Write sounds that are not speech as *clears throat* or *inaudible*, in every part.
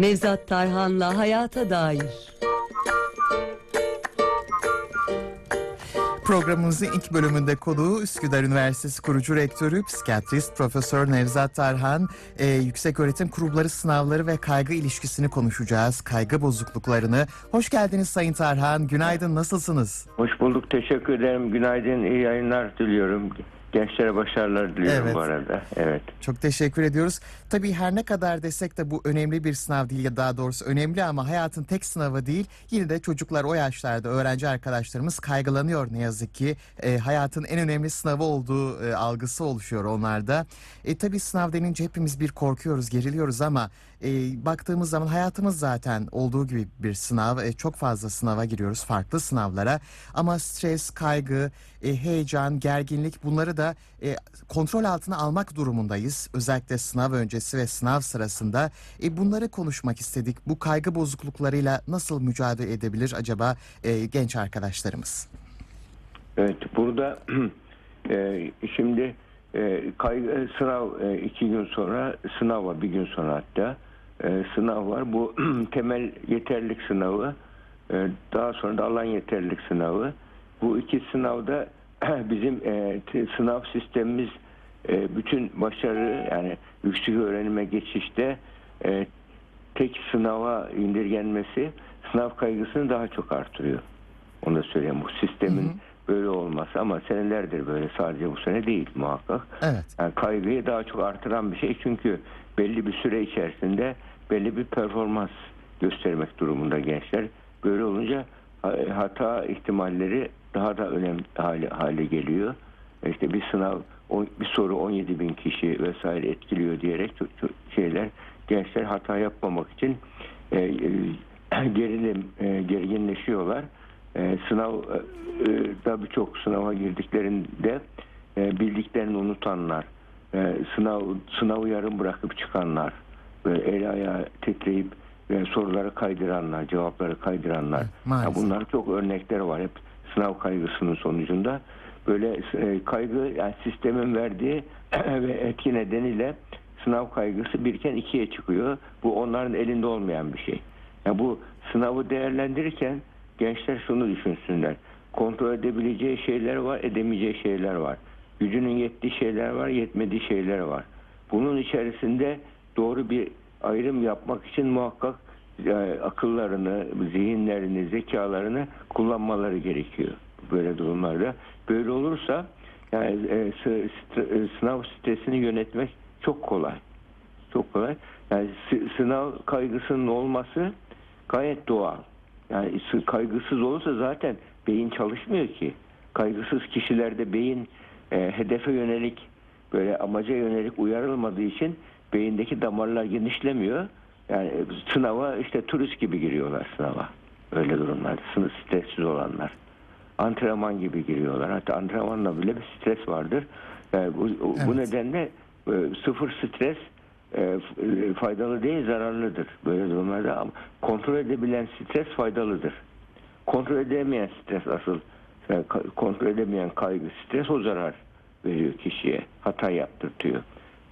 Nevzat Tarhan'la Hayata Dair. Programımızın ilk bölümünde konuğu Üsküdar Üniversitesi kurucu rektörü, psikiyatrist Profesör Nevzat Tarhan. Ee, yüksek öğretim kurumları sınavları ve kaygı ilişkisini konuşacağız. Kaygı bozukluklarını. Hoş geldiniz Sayın Tarhan. Günaydın, nasılsınız? Hoş bulduk. Teşekkür ederim. Günaydın. iyi yayınlar diliyorum. Gençlere başarılar diliyorum Evet. bu arada. Evet. Çok teşekkür ediyoruz. Tabii her ne kadar desek de bu önemli bir sınav değil ya daha doğrusu önemli ama hayatın tek sınavı değil. Yine de çocuklar o yaşlarda öğrenci arkadaşlarımız kaygılanıyor ne yazık ki. E, hayatın en önemli sınavı olduğu e, algısı oluşuyor onlarda. E, tabii sınav denince hepimiz bir korkuyoruz, geriliyoruz ama e, baktığımız zaman hayatımız zaten olduğu gibi bir sınav. E, çok fazla sınava giriyoruz, farklı sınavlara. Ama stres, kaygı, e, heyecan, gerginlik bunları da e, kontrol altına almak durumundayız. Özellikle sınav öncesi ve sınav sırasında. E, bunları konuşmak istedik. Bu kaygı bozukluklarıyla nasıl mücadele edebilir acaba e, genç arkadaşlarımız? Evet. Burada *clears throat* e, şimdi e, kaygı, sınav e, iki gün sonra sınav var. Bir gün sonra hatta e, sınav var. Bu *clears throat* temel yeterlilik sınavı. e, daha sonra da alan yeterlilik sınavı. Bu iki sınavda *clears throat* bizim e, t- sınav sistemimiz e, bütün başarı yani yüksek öğrenime geçişte e, tek sınava indirgenmesi sınav kaygısını daha çok artırıyor. Onu da söyleyeyim. Bu sistemin böyle olması ama senelerdir böyle sadece bu sene değil muhakkak. Evet. Yani kaygıyı daha çok artıran bir şey çünkü belli bir süre içerisinde belli bir performans göstermek durumunda gençler. Böyle olunca ha- hata ihtimalleri daha da önemli hale, hale geliyor. İşte bir sınav, bir soru 17 bin kişi vesaire etkiliyor diyerek şeyler gençler hata yapmamak için e, e, *clears throat* gerilim, e, gerginleşiyorlar. E, sınav e, e, da birçok sınava girdiklerinde e, bildiklerini unutanlar, e, sınav sınavı yarım bırakıp çıkanlar, böyle el ayağı titreyip e, soruları kaydıranlar, cevapları kaydıranlar. maalesef. Ya bunlar çok örnekler var hep sınav kaygısının sonucunda. Böyle e, kaygı yani sistemin verdiği *clears throat* ve etki nedeniyle sınav kaygısı birken ikiye çıkıyor. Bu onların elinde olmayan bir şey. Ya bu sınavı değerlendirirken gençler şunu düşünsünler. Kontrol edebileceği şeyler var, edemeyeceği şeyler var. Gücünün yettiği şeyler var, yetmediği şeyler var. Bunun içerisinde doğru bir ayrım yapmak için muhakkak e, akıllarını, zihinlerini, zekalarını kullanmaları gerekiyor böyle durumlarda. Böyle olursa yani e, e, sınav stresini yönetmek çok kolay. Çok kolay. Yani sı- sınav kaygısının olması gayet doğal. Yani sı- kaygısız olursa zaten beyin çalışmıyor ki. Kaygısız kişilerde beyin e, hedefe yönelik böyle amaca yönelik uyarılmadığı için beyindeki damarlar genişlemiyor. Yani sınava işte turist gibi giriyorlar sınava. Öyle durumlarda. Sınıf stressiz olanlar. Antrenman gibi giriyorlar. Hatta antrenmanla bile bir stres vardır. Yani bu, bu Evet. nedenle e, sıfır stres e, e, faydalı değil zararlıdır. Böyle durumlarda ama kontrol edebilen stres faydalıdır. Kontrol edemeyen stres asıl yani kontrol edemeyen kaygı stres o zarar veriyor kişiye. Hata yaptırtıyor.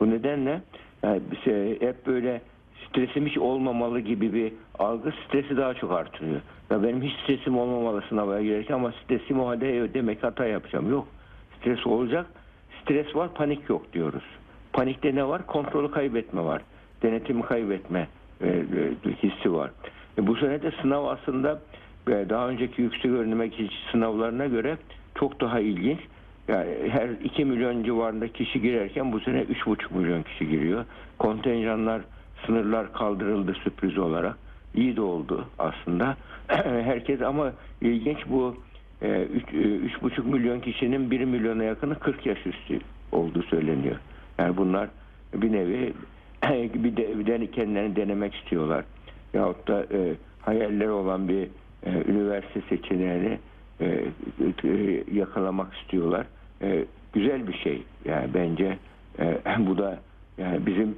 Bu nedenle yani bize hep böyle stresim hiç olmamalı gibi bir algı stresi daha çok artırıyor. Ya benim hiç stresim olmamalı sınava girerken ama stresim o halde "Evet, demek hata yapacağım. Yok. Stres olacak. Stres var panik yok diyoruz. Panikte ne var? Kontrolü kaybetme var. Denetimi kaybetme e, e, hissi var. E, bu sene de sınav aslında e, daha önceki yüksek öğrenime geçiş sınavlarına göre çok daha ilginç. Yani her 2 milyon civarında kişi girerken bu sene 3,5 milyon kişi giriyor. Kontenjanlar, sınırlar kaldırıldı sürpriz olarak. İyi de oldu aslında. *clears throat* Herkes ama ilginç bu e, 3,5 milyon kişinin 1 milyona yakını 40 yaş üstü olduğu söyleniyor. Yani bunlar bir nevi *clears throat* bir de, bir de kendilerini denemek istiyorlar. Yahut da e, hayalleri olan bir e, üniversite seçeneğini e, e, yakalamak istiyorlar. E, güzel bir şey yani bence e, *clears throat* bu da yani bizim e,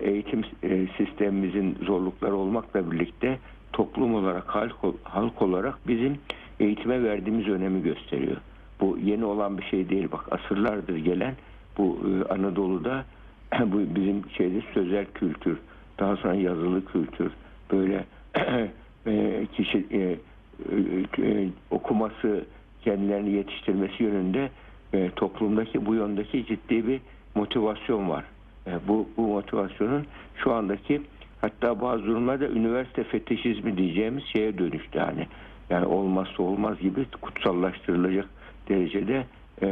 eğitim e, sistemimizin zorlukları olmakla birlikte toplum olarak halk, halk olarak bizim eğitime verdiğimiz önemi gösteriyor. Bu yeni olan bir şey değil bak asırlardır gelen bu e, Anadolu'da *clears throat* bu bizim şeyde sözel kültür daha sonra yazılı kültür, böyle *clears throat* e, kişi e, e, e, okuması, kendilerini yetiştirmesi yönünde e, toplumdaki bu yöndeki ciddi bir motivasyon var. E, bu, bu motivasyonun şu andaki hatta bazı durumlarda üniversite fetişizmi diyeceğimiz şeye dönüştü yani. Yani olmazsa olmaz gibi kutsallaştırılacak derecede e,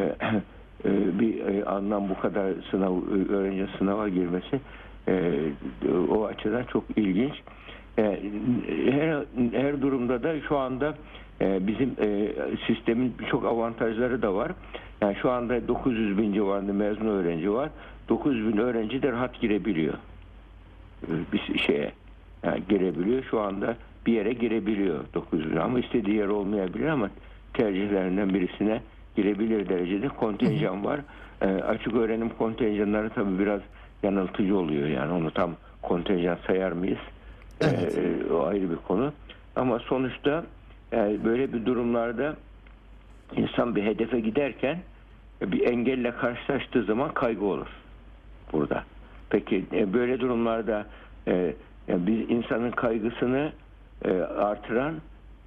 e, bir e, anlam bu kadar sınav öğrenci sınava girmesi e, o açıdan çok ilginç. E, her, her durumda da şu anda e, bizim e, sistemin birçok avantajları da var. Yani şu anda 900 bin civarında mezun öğrenci var. 900 bin öğrenci de rahat girebiliyor e, bir şeye yani girebiliyor. Şu anda bir yere girebiliyor 900 bin ama istediği yer olmayabilir ama tercihlerinden birisine girebilir derecede kontenjan var. E, açık öğrenim kontenjanları tabii biraz yanıltıcı oluyor yani onu tam kontenjan sayar mıyız? Evet. E, o ayrı bir konu. Ama sonuçta e, böyle bir durumlarda insan bir hedefe giderken e, bir engelle karşılaştığı zaman kaygı olur burada. Peki e, böyle durumlarda e, yani biz insanın kaygısını e, artıran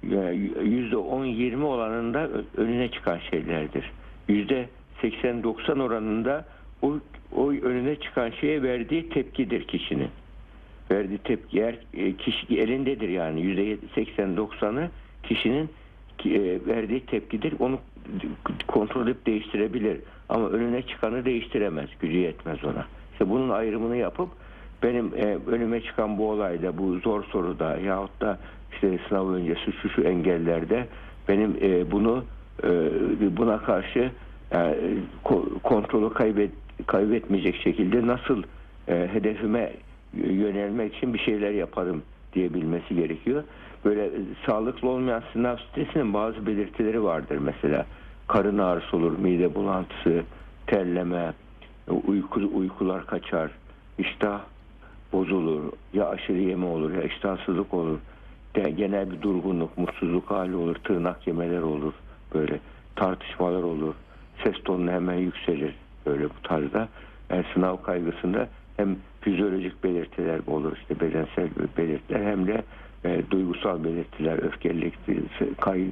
e, yüzde 10-20 oranında ö- önüne çıkan şeylerdir. Yüzde 80-90 oranında o, o önüne çıkan şeye verdiği tepkidir kişinin. Verdiği tepki eğer e, kişi elindedir yani yüzde 80-90'ı kişinin ki, e, verdiği tepkidir. Onu kontrol edip değiştirebilir. Ama önüne çıkanı değiştiremez. Gücü yetmez ona. İşte bunun ayrımını yapıp benim e, önüme çıkan bu olayda, bu zor soruda yahut da işte sınav öncesi şu şu engellerde benim e, bunu e, buna karşı e, ko- kontrolü kaybet, kaybetmeyecek şekilde nasıl e, hedefime yönelmek için bir şeyler yaparım diyebilmesi gerekiyor. Böyle sağlıklı olmayan sınav stresinin bazı belirtileri vardır mesela. Karın ağrısı olur, mide bulantısı, terleme, uyku uykular kaçar, iştah bozulur, ya aşırı yeme olur ya iştahsızlık olur. De, genel bir durgunluk, mutsuzluk hali olur, tırnak yemeler olur, böyle tartışmalar olur, ses tonu hemen yükselir böyle bu tarzda. Yani sınav kaygısında hem fizyolojik belirtiler olur, işte bedensel belirtiler hem de e, duygusal belirtiler, öfkelilik, kay,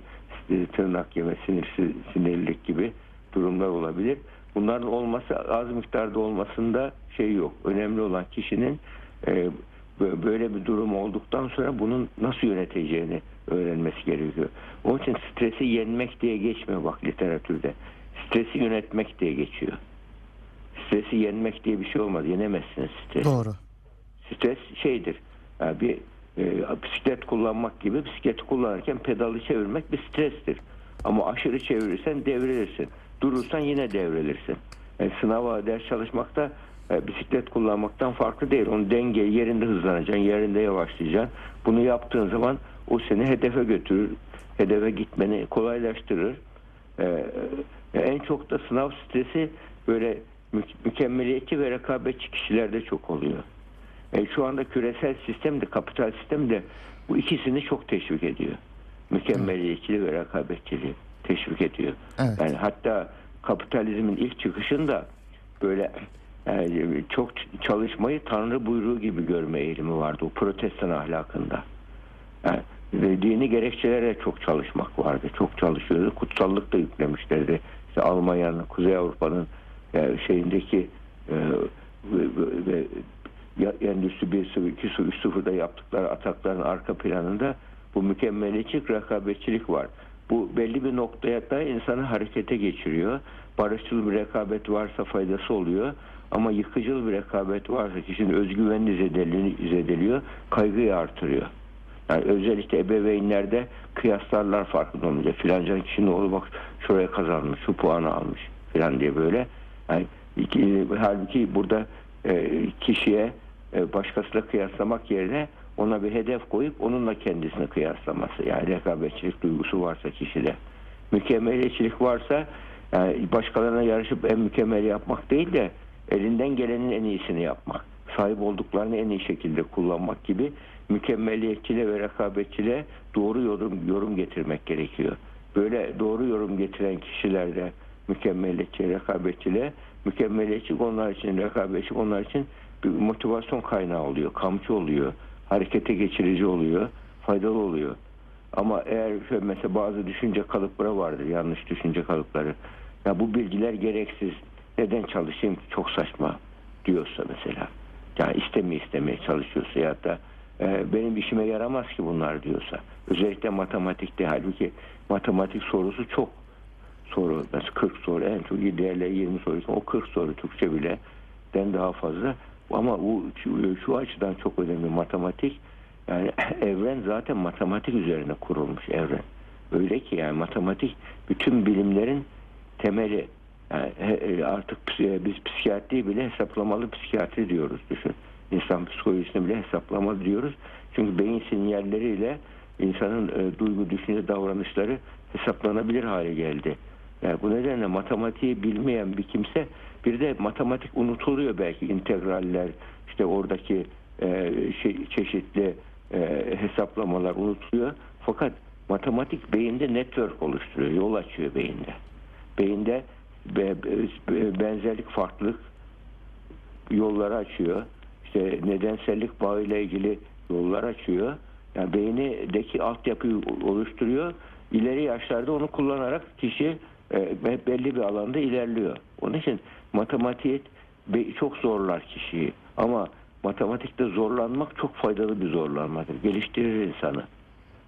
tırnak yeme, sinir, sinirlilik gibi durumlar olabilir. Bunların olması az miktarda olmasında şey yok. Önemli olan kişinin e, bö- böyle bir durum olduktan sonra bunun nasıl yöneteceğini öğrenmesi gerekiyor. Onun için stresi yenmek diye geçmiyor bak literatürde. Stresi yönetmek diye geçiyor. Stresi yenmek diye bir şey olmaz. Yenemezsiniz stresi. Doğru. Stres şeydir. Yani bir e, bisiklet kullanmak gibi bisikleti kullanırken pedalı çevirmek bir strestir. Ama aşırı çevirirsen devrilirsin. Durursan yine devrilirsin. Yani sınava ders çalışmakta e, bisiklet kullanmaktan farklı değil. Onu denge yerinde hızlanacaksın, yerinde yavaşlayacaksın. Bunu yaptığın zaman o seni hedefe götürür. Hedefe gitmeni kolaylaştırır. E, e, en çok da sınav stresi böyle mü- mükemmeliyetçi ve rekabetçi kişilerde çok oluyor. E, şu anda küresel sistem de kapital sistem de bu ikisini çok teşvik ediyor. Mükemmeliyetçiliği ve rekabetçiliği teşvik ediyor. Evet. Yani hatta kapitalizmin ilk çıkışında böyle yani çok çalışmayı tanrı buyruğu gibi görme eğilimi vardı o protestan ahlakında. Yani ve dini gerekçelere çok çalışmak vardı. Çok çalışıyordu. Kutsallık da yüklemişlerdi. İşte Almanya'nın, Kuzey Avrupa'nın e, şeyindeki e, ve, ve, ve Endüstri 1 0 2 0 3 0'da yaptıkları atakların arka planında bu mükemmeliyetçilik, rekabetçilik var. Bu belli bir noktaya da insanı harekete geçiriyor. Barışçıl bir rekabet varsa faydası oluyor. Ama yıkıcıl bir rekabet varsa kişinin özgüvenini zedeli- zedeliyor, kaygıyı artırıyor. Yani özellikle ebeveynlerde kıyaslarlar farkında olunca filanca kişinin oğlu bak şuraya kazanmış, şu puanı almış filan diye böyle. Yani iki, halbuki burada e, kişiye e, başkasıyla kıyaslamak yerine ona bir hedef koyup onunla kendisini kıyaslaması. Yani rekabetçilik duygusu varsa kişide. Mükemmeliyetçilik varsa yani başkalarına yarışıp en mükemmel yapmak değil de elinden gelenin en iyisini yapmak. Sahip olduklarını en iyi şekilde kullanmak gibi mükemmeliyetçiliğe ve rekabetçiliğe doğru yorum, yorum getirmek gerekiyor. Böyle doğru yorum getiren kişilerde mükemmeliyetçi, rekabetçiliğe. Mükemmeliyetçilik onlar için, rekabetçilik onlar için bir motivasyon kaynağı oluyor, kamçı oluyor, harekete geçirici oluyor, faydalı oluyor. Ama eğer şöyle mesela bazı düşünce kalıpları vardır, yanlış düşünce kalıpları. Ya bu bilgiler gereksiz, neden çalışayım ki çok saçma diyorsa mesela. Yani istemeye istemeye çalışıyorsa ya da e, benim işime yaramaz ki bunlar diyorsa. Özellikle matematikte halbuki matematik sorusu çok soru. Mesela 40 soru en çok diğerleri 20 soru. O 40 soru Türkçe bile den daha fazla. Ama bu şu, açıdan çok önemli matematik. Yani *clears throat* evren zaten matematik üzerine kurulmuş evren. Öyle ki yani matematik bütün bilimlerin temeli. Yani he- artık psi- biz psikiyatri bile hesaplamalı psikiyatri diyoruz düşün. İnsan psikolojisini bile hesaplamalı diyoruz. Çünkü beyin sinyalleriyle insanın e, duygu, düşünce, davranışları hesaplanabilir hale geldi. Yani bu nedenle matematiği bilmeyen bir kimse bir de matematik unutuluyor belki integraller işte oradaki e, şey, çeşitli e, hesaplamalar unutuluyor. Fakat matematik beyinde network oluşturuyor, yol açıyor beyinde. Beyinde be- be- benzerlik, farklılık yolları açıyor. İşte nedensellik bağıyla ilgili yollar açıyor. Yani beynindeki altyapıyı oluşturuyor. İleri yaşlarda onu kullanarak kişi e, belli bir alanda ilerliyor. Onun için matematik çok zorlar kişiyi. Ama matematikte zorlanmak çok faydalı bir zorlanmadır. Geliştirir insanı.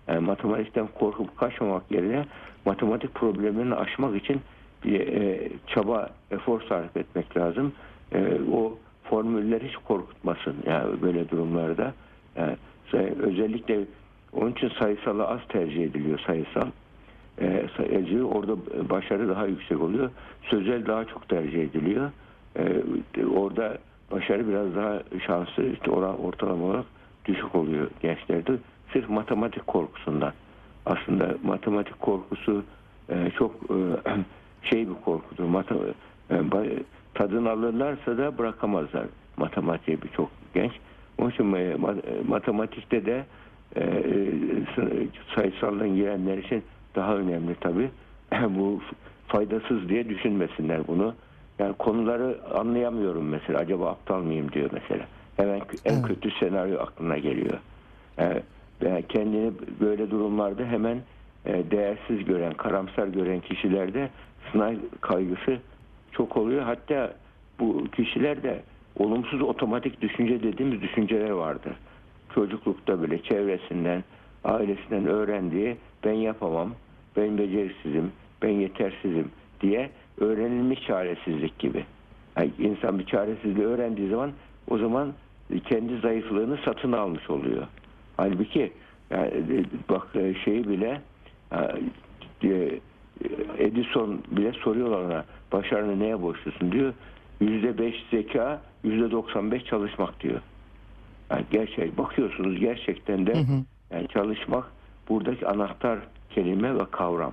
Yani matematikten korkup kaçmamak yerine matematik problemlerini aşmak için bir e, çaba, efor sarf etmek lazım. E, o formüller hiç korkutmasın yani böyle durumlarda. Yani say- özellikle onun için sayısalı az tercih ediliyor sayısal. E, orada başarı daha yüksek oluyor. Sözel daha çok tercih ediliyor. E, orada başarı biraz daha şanslı işte oran ortalama olarak düşük oluyor gençlerde. Sırf matematik korkusundan. Aslında matematik korkusu e, çok e, *clears throat* şey bir korkudur. E, tadını alırlarsa da bırakamazlar matematiğe birçok genç. Onun için ma- matematikte de sayısaldan girenler için daha önemli tabii. *clears throat* Bu faydasız diye düşünmesinler bunu. Yani konuları anlayamıyorum mesela. Acaba aptal mıyım diyor mesela. Hemen en Evet. kötü senaryo aklına geliyor. E, ve kendini böyle durumlarda hemen e, değersiz gören, karamsar gören kişilerde sınav kaygısı çok oluyor. Hatta bu kişilerde olumsuz otomatik düşünce dediğimiz düşünceler vardır. Çocuklukta bile çevresinden, ailesinden öğrendiği ben yapamam, ben beceriksizim, ben yetersizim diye öğrenilmiş çaresizlik gibi. Yani insan bir çaresizliği öğrendiği zaman o zaman kendi zayıflığını satın almış oluyor. Halbuki yani bak şeyi bile e, Edison bile soruyorlar ona başarını neye borçlusun diyor. Yüzde beş zeka, yüzde doksan beş çalışmak diyor. Yani gerçek bakıyorsunuz gerçekten de yani çalışmak buradaki anahtar kelime ve kavram.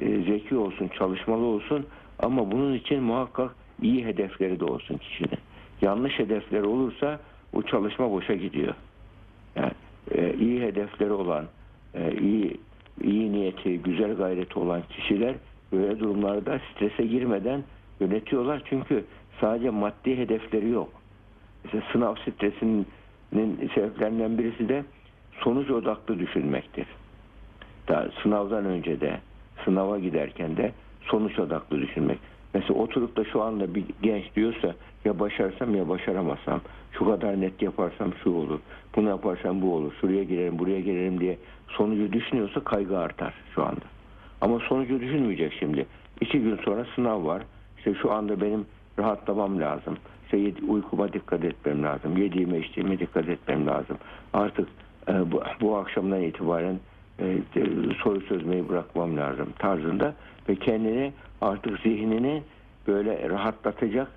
E, zeki olsun, çalışmalı olsun ama bunun için muhakkak iyi hedefleri de olsun kişinin. Yanlış hedefleri olursa o çalışma boşa gidiyor. Yani e, iyi hedefleri olan, e, iyi iyi niyeti, güzel gayreti olan kişiler böyle durumlarda strese girmeden yönetiyorlar. Çünkü sadece maddi hedefleri yok. Mesela sınav stresinin sebeplerinden birisi de sonuç odaklı düşünmektir. Daha sınavdan önce de, sınava giderken de sonuç odaklı düşünmek. Mesela oturup da şu anda bir genç diyorsa ya başarsam ya başaramazsam, şu kadar net yaparsam şu olur, bunu yaparsam bu olur, şuraya girerim, buraya girerim diye sonucu düşünüyorsa kaygı artar şu anda. Ama sonucu düşünmeyecek şimdi. İki gün sonra sınav var. İşte şu anda benim rahatlamam lazım. İşte uykuma dikkat etmem lazım. Yediğime içtiğime dikkat etmem lazım. Artık bu, bu akşamdan itibaren e, soru çözmeyi bırakmam lazım tarzında ve kendini artık zihnini böyle rahatlatacak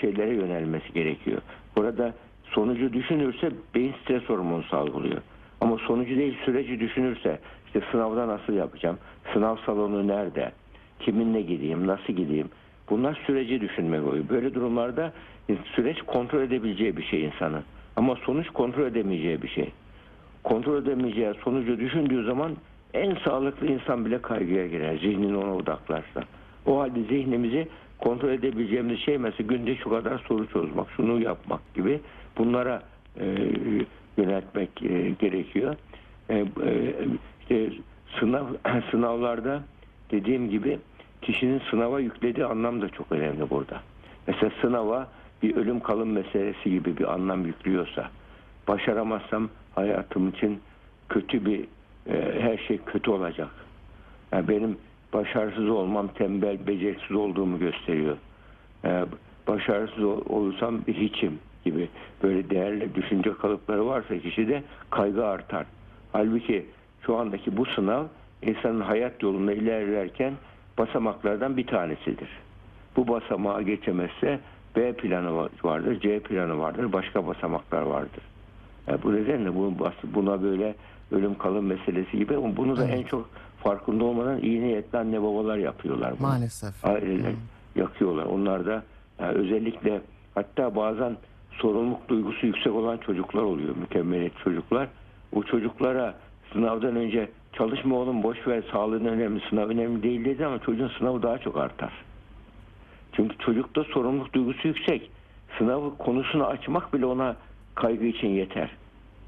şeylere yönelmesi gerekiyor. Burada sonucu düşünürse beyin stres hormonu salgılıyor. Ama sonucu değil süreci düşünürse işte sınavda nasıl yapacağım? Sınav salonu nerede? Kiminle gideyim? Nasıl gideyim? Bunlar süreci düşünmek oluyor. Böyle durumlarda süreç kontrol edebileceği bir şey insanın. Ama sonuç kontrol edemeyeceği bir şey. Kontrol edemeyeceği sonucu düşündüğü zaman en sağlıklı insan bile kaygıya girer. Zihnini ona odaklarsa. O halde zihnimizi kontrol edebileceğimiz şey mesela günde şu kadar soru çözmek, şunu yapmak gibi bunlara e, yöneltmek e, gerekiyor. E, e, işte sınav *clears throat* sınavlarda dediğim gibi kişinin sınava yüklediği anlam da çok önemli burada. Mesela sınava bir ölüm kalım meselesi gibi bir anlam yüklüyorsa başaramazsam hayatım için kötü bir e, her şey kötü olacak. Yani benim başarısız olmam tembel, beceriksiz olduğumu gösteriyor. E, başarısız ol- olursam bir hiçim gibi böyle değerli düşünce kalıpları varsa kişide kaygı artar. Halbuki şu andaki bu sınav insanın hayat yolunda ilerlerken basamaklardan bir tanesidir. Bu basamağa geçemezse B planı va- vardır, C planı vardır, başka basamaklar vardır. Yani bu nedenle bu, buna böyle ölüm kalım meselesi gibi bunu da en çok farkında olmadan iyi niyetli anne babalar yapıyorlar. bunu. Maalesef. Aileler yakıyorlar. Onlar da yani özellikle hatta bazen sorumluluk duygusu yüksek olan çocuklar oluyor. Mükemmeliyet çocuklar. O çocuklara sınavdan önce çalışma oğlum boş ver sağlığın önemli sınav önemli değil dedi ama çocuğun sınavı daha çok artar. Çünkü çocukta sorumluluk duygusu yüksek. Sınavı konusunu açmak bile ona kaygı için yeter.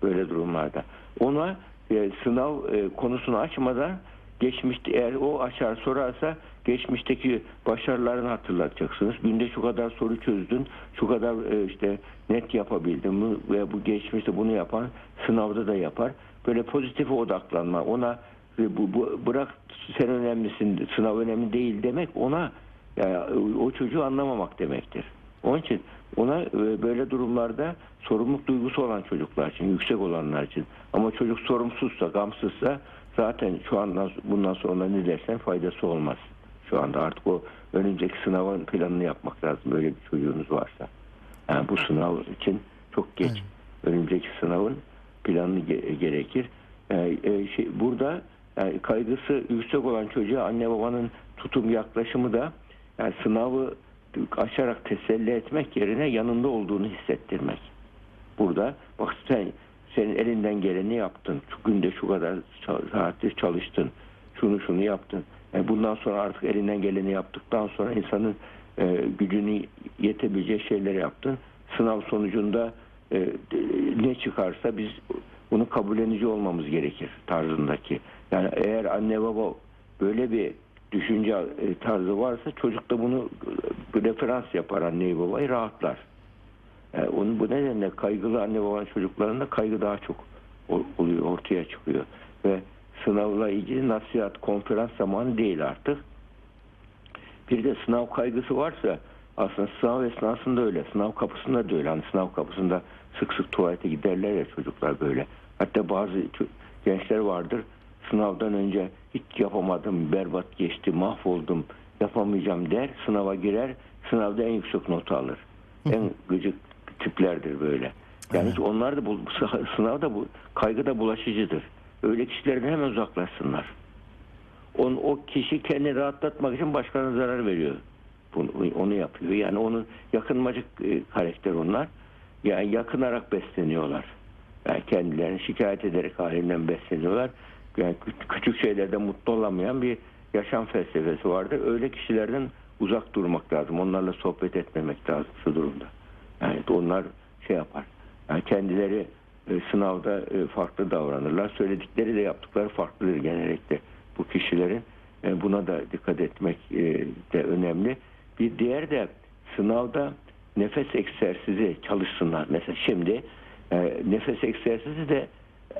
Böyle durumlarda. Ona e, sınav e, konusunu açmadan geçmişte eğer o açar sorarsa geçmişteki başarılarını hatırlatacaksınız. Günde şu kadar soru çözdün, şu kadar e, işte net yapabildin bu ve bu geçmişte bunu yapan sınavda da yapar. Böyle pozitife odaklanma. Ona e, bu, bu bırak sen önemlisin, sınav önemli değil demek ona yani o çocuğu anlamamak demektir. Onun için ona e, böyle durumlarda sorumluluk duygusu olan çocuklar için, yüksek olanlar için. Ama çocuk sorumsuzsa, gamsızsa zaten şu andan bundan sonra ne dersen faydası olmaz. Şu anda artık o önümüzdeki sınavın planını yapmak lazım böyle bir çocuğunuz varsa. Yani bu sınav için çok geç. Önümüzdeki sınavın planı ge- gerekir. Yani, e, şey, burada yani kaygısı yüksek olan çocuğa anne babanın tutum yaklaşımı da yani sınavı açarak teselli etmek yerine yanında olduğunu hissettirmek. Burada bak sen senin elinden geleni yaptın. Şu günde şu kadar saattir çalıştın. Şunu şunu yaptın. Yani bundan sonra artık elinden geleni yaptıktan sonra insanın e, gücünü yetebileceği şeyleri yaptın. Sınav sonucunda e, e, ne çıkarsa biz bunu kabullenici olmamız gerekir tarzındaki. Yani eğer anne baba böyle bir düşünce e, tarzı varsa çocuk da bunu e, referans yapar anneyi babayı rahatlar. Yani onun bu nedenle kaygılı anne babanın çocuklarında kaygı daha çok oluyor, ortaya çıkıyor. Ve sınavla ilgili nasihat, konferans zamanı değil artık. Bir de sınav kaygısı varsa aslında sınav esnasında öyle. Sınav kapısında da öyle. Hani sınav kapısında sık sık tuvalete giderler ya çocuklar böyle. Hatta bazı gençler vardır. Sınavdan önce hiç yapamadım, berbat geçti, mahvoldum, yapamayacağım der. Sınava girer, sınavda en yüksek notu alır. En gıcık tiplerdir böyle. Yani hiç onlar da bu *laughs* sınavda bu kaygı da bulaşıcıdır. Öyle kişilerden hemen uzaklaşsınlar. On, o kişi kendini rahatlatmak için başkalarına zarar veriyor. Bunu, onu yapıyor. Yani onun yakınmacık e, karakter onlar. Yani yakınarak besleniyorlar. Yani kendilerini şikayet ederek halinden besleniyorlar. Yani kü- küçük şeylerde mutlu olamayan bir yaşam felsefesi vardır. Öyle kişilerden uzak durmak lazım. Onlarla sohbet etmemek lazım şu durumda. Yani onlar şey yapar. Yani kendileri e, sınavda e, farklı davranırlar. Söyledikleri de yaptıkları farklıdır genellikle bu kişilerin. E, buna da dikkat etmek de önemli. Bir diğer de sınavda nefes egzersizi çalışsınlar. Mesela şimdi nefes egzersizi de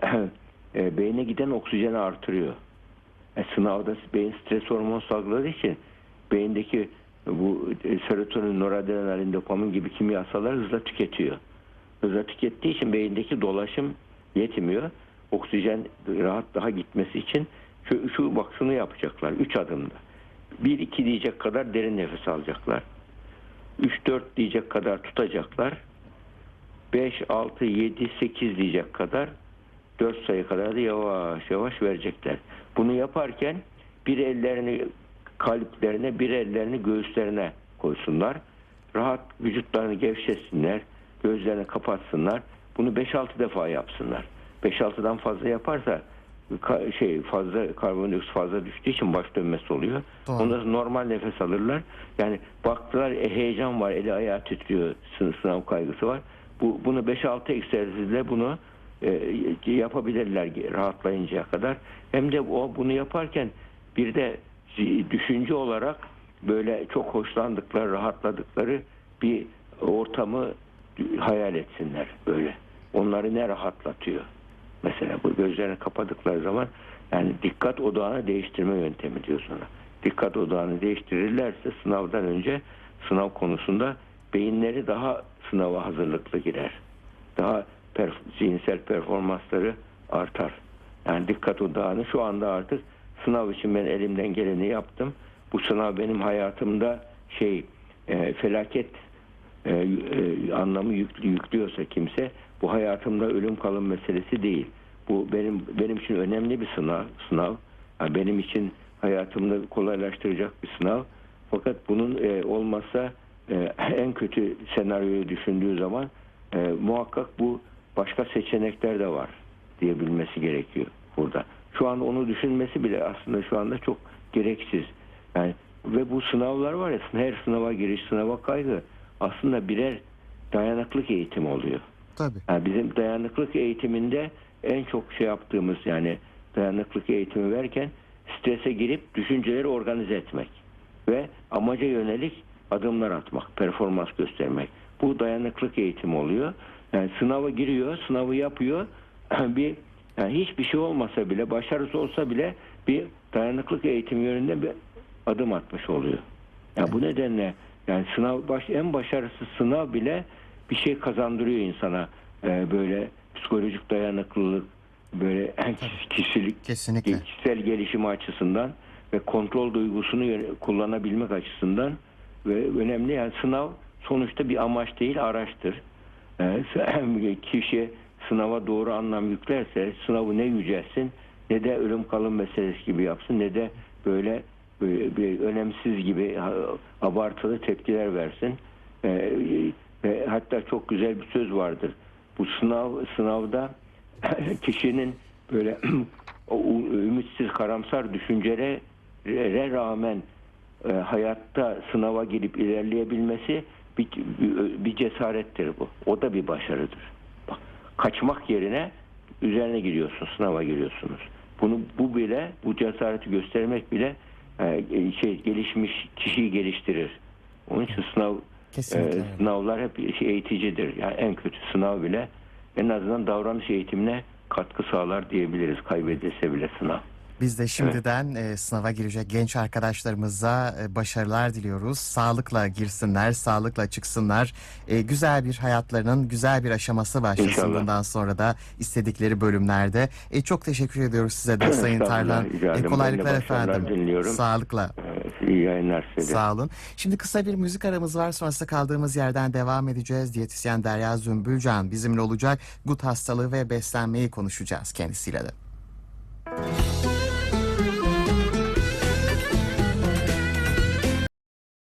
*clears throat* e, beyne giden oksijeni artırıyor. E, sınavda beyin stres hormonu salgıladığı için beyindeki bu e, serotonin, noradrenalin, dopamin gibi kimyasallar hızla tüketiyor. Hızla tükettiği için beyindeki dolaşım yetmiyor. Oksijen rahat daha gitmesi için şu, şu bak yapacaklar 3 adımda. 1 2 diyecek kadar derin nefes alacaklar. 3 4 diyecek kadar tutacaklar. 5 6 7 8 diyecek kadar 4 sayı kadar da yavaş yavaş verecekler. Bunu yaparken bir ellerini kalplerine bir ellerini göğüslerine koysunlar. Rahat vücutlarını gevşetsinler. Gözlerini kapatsınlar. Bunu 5-6 defa yapsınlar. 5-6'dan fazla yaparsa şey fazla karbondioksit fazla düştüğü için baş dönmesi oluyor. Doğru. Ondan sonra normal nefes alırlar. Yani baktılar e, heyecan var, eli ayağı titriyor, sı- sınav kaygısı var. Bu bunu 5-6 egzersizle bunu e, yapabilirler rahatlayıncaya kadar. Hem de o bunu yaparken bir de düşünce olarak böyle çok hoşlandıkları, rahatladıkları bir ortamı hayal etsinler böyle. Onları ne rahatlatıyor? Mesela bu gözlerini kapadıkları zaman yani dikkat odağını değiştirme yöntemi diyor sana. Dikkat odağını değiştirirlerse sınavdan önce sınav konusunda beyinleri daha sınava hazırlıklı girer. Daha perf- zihinsel performansları artar. Yani dikkat odağını şu anda artık sınav için ben elimden geleni yaptım. Bu sınav benim hayatımda şey e, felaket e, e, anlamı yüklü, yüklüyorsa kimse bu hayatımda ölüm kalım meselesi değil. Bu benim benim için önemli bir sınav. sınav. Yani benim için hayatımda kolaylaştıracak bir sınav. Fakat bunun e, olmazsa e, en kötü senaryoyu düşündüğü zaman e, muhakkak bu başka seçenekler de var diyebilmesi gerekiyor burada. Şu an onu düşünmesi bile aslında şu anda çok gereksiz. Yani ve bu sınavlar var ya her sınava giriş, sınava kaygı aslında birer dayanıklık eğitimi oluyor. Tabii. Yani bizim dayanıklık eğitiminde en çok şey yaptığımız yani dayanıklık eğitimi verirken strese girip düşünceleri organize etmek ve amaca yönelik adımlar atmak, performans göstermek. Bu dayanıklık eğitimi oluyor. Yani sınava giriyor, sınavı yapıyor. *clears throat* bir yani hiçbir şey olmasa bile, başarısı olsa bile bir dayanıklık eğitimi yönünde bir adım atmış oluyor. Yani bu nedenle yani sınav baş, en başarısız sınav bile bir şey kazandırıyor insana. Ee, böyle psikolojik dayanıklılık, böyle *clears throat* kişilik, Kesinlikle. kişisel gelişimi açısından ve kontrol duygusunu kullanabilmek açısından ve önemli yani sınav sonuçta bir amaç değil araçtır. Ee, *laughs* kişi sınava doğru anlam yüklerse sınavı ne yücelsin ne de ölüm kalım meselesi gibi yapsın ne de böyle bir önemsiz gibi abartılı tepkiler versin. Ee, hatta çok güzel bir söz vardır. Bu sınav sınavda *laughs* kişinin böyle *clears throat* ümitsiz karamsar düşüncelere rağmen e, hayatta sınava girip ilerleyebilmesi bir, bir, bir cesarettir bu. O da bir başarıdır. Bak, kaçmak yerine üzerine giriyorsun, sınava giriyorsunuz. Bunu bu bile, bu cesareti göstermek bile e, şey gelişmiş kişiyi geliştirir. Onun için sınav Kesinlikle. e, sınavlar hep şey eğiticidir. Yani en kötü sınav bile en azından davranış eğitimine katkı sağlar diyebiliriz kaybedilse bile sınav. Biz de şimdiden e, sınava girecek genç arkadaşlarımıza e, başarılar diliyoruz. Sağlıkla girsinler, sağlıkla çıksınlar. E, güzel bir hayatlarının güzel bir aşaması başlasın İnşallah. bundan sonra da istedikleri bölümlerde. E, çok teşekkür ediyoruz size de Sayın Tarlan. de kolaylıklar efendim. diliyorum. Sağlıkla. E, iyi yayınlar size. Sağ olun. Şimdi kısa bir müzik aramız var. Sonrasında kaldığımız yerden devam edeceğiz. Diyetisyen Derya Zümbülcan bizimle olacak. Gut hastalığı ve beslenmeyi konuşacağız kendisiyle de.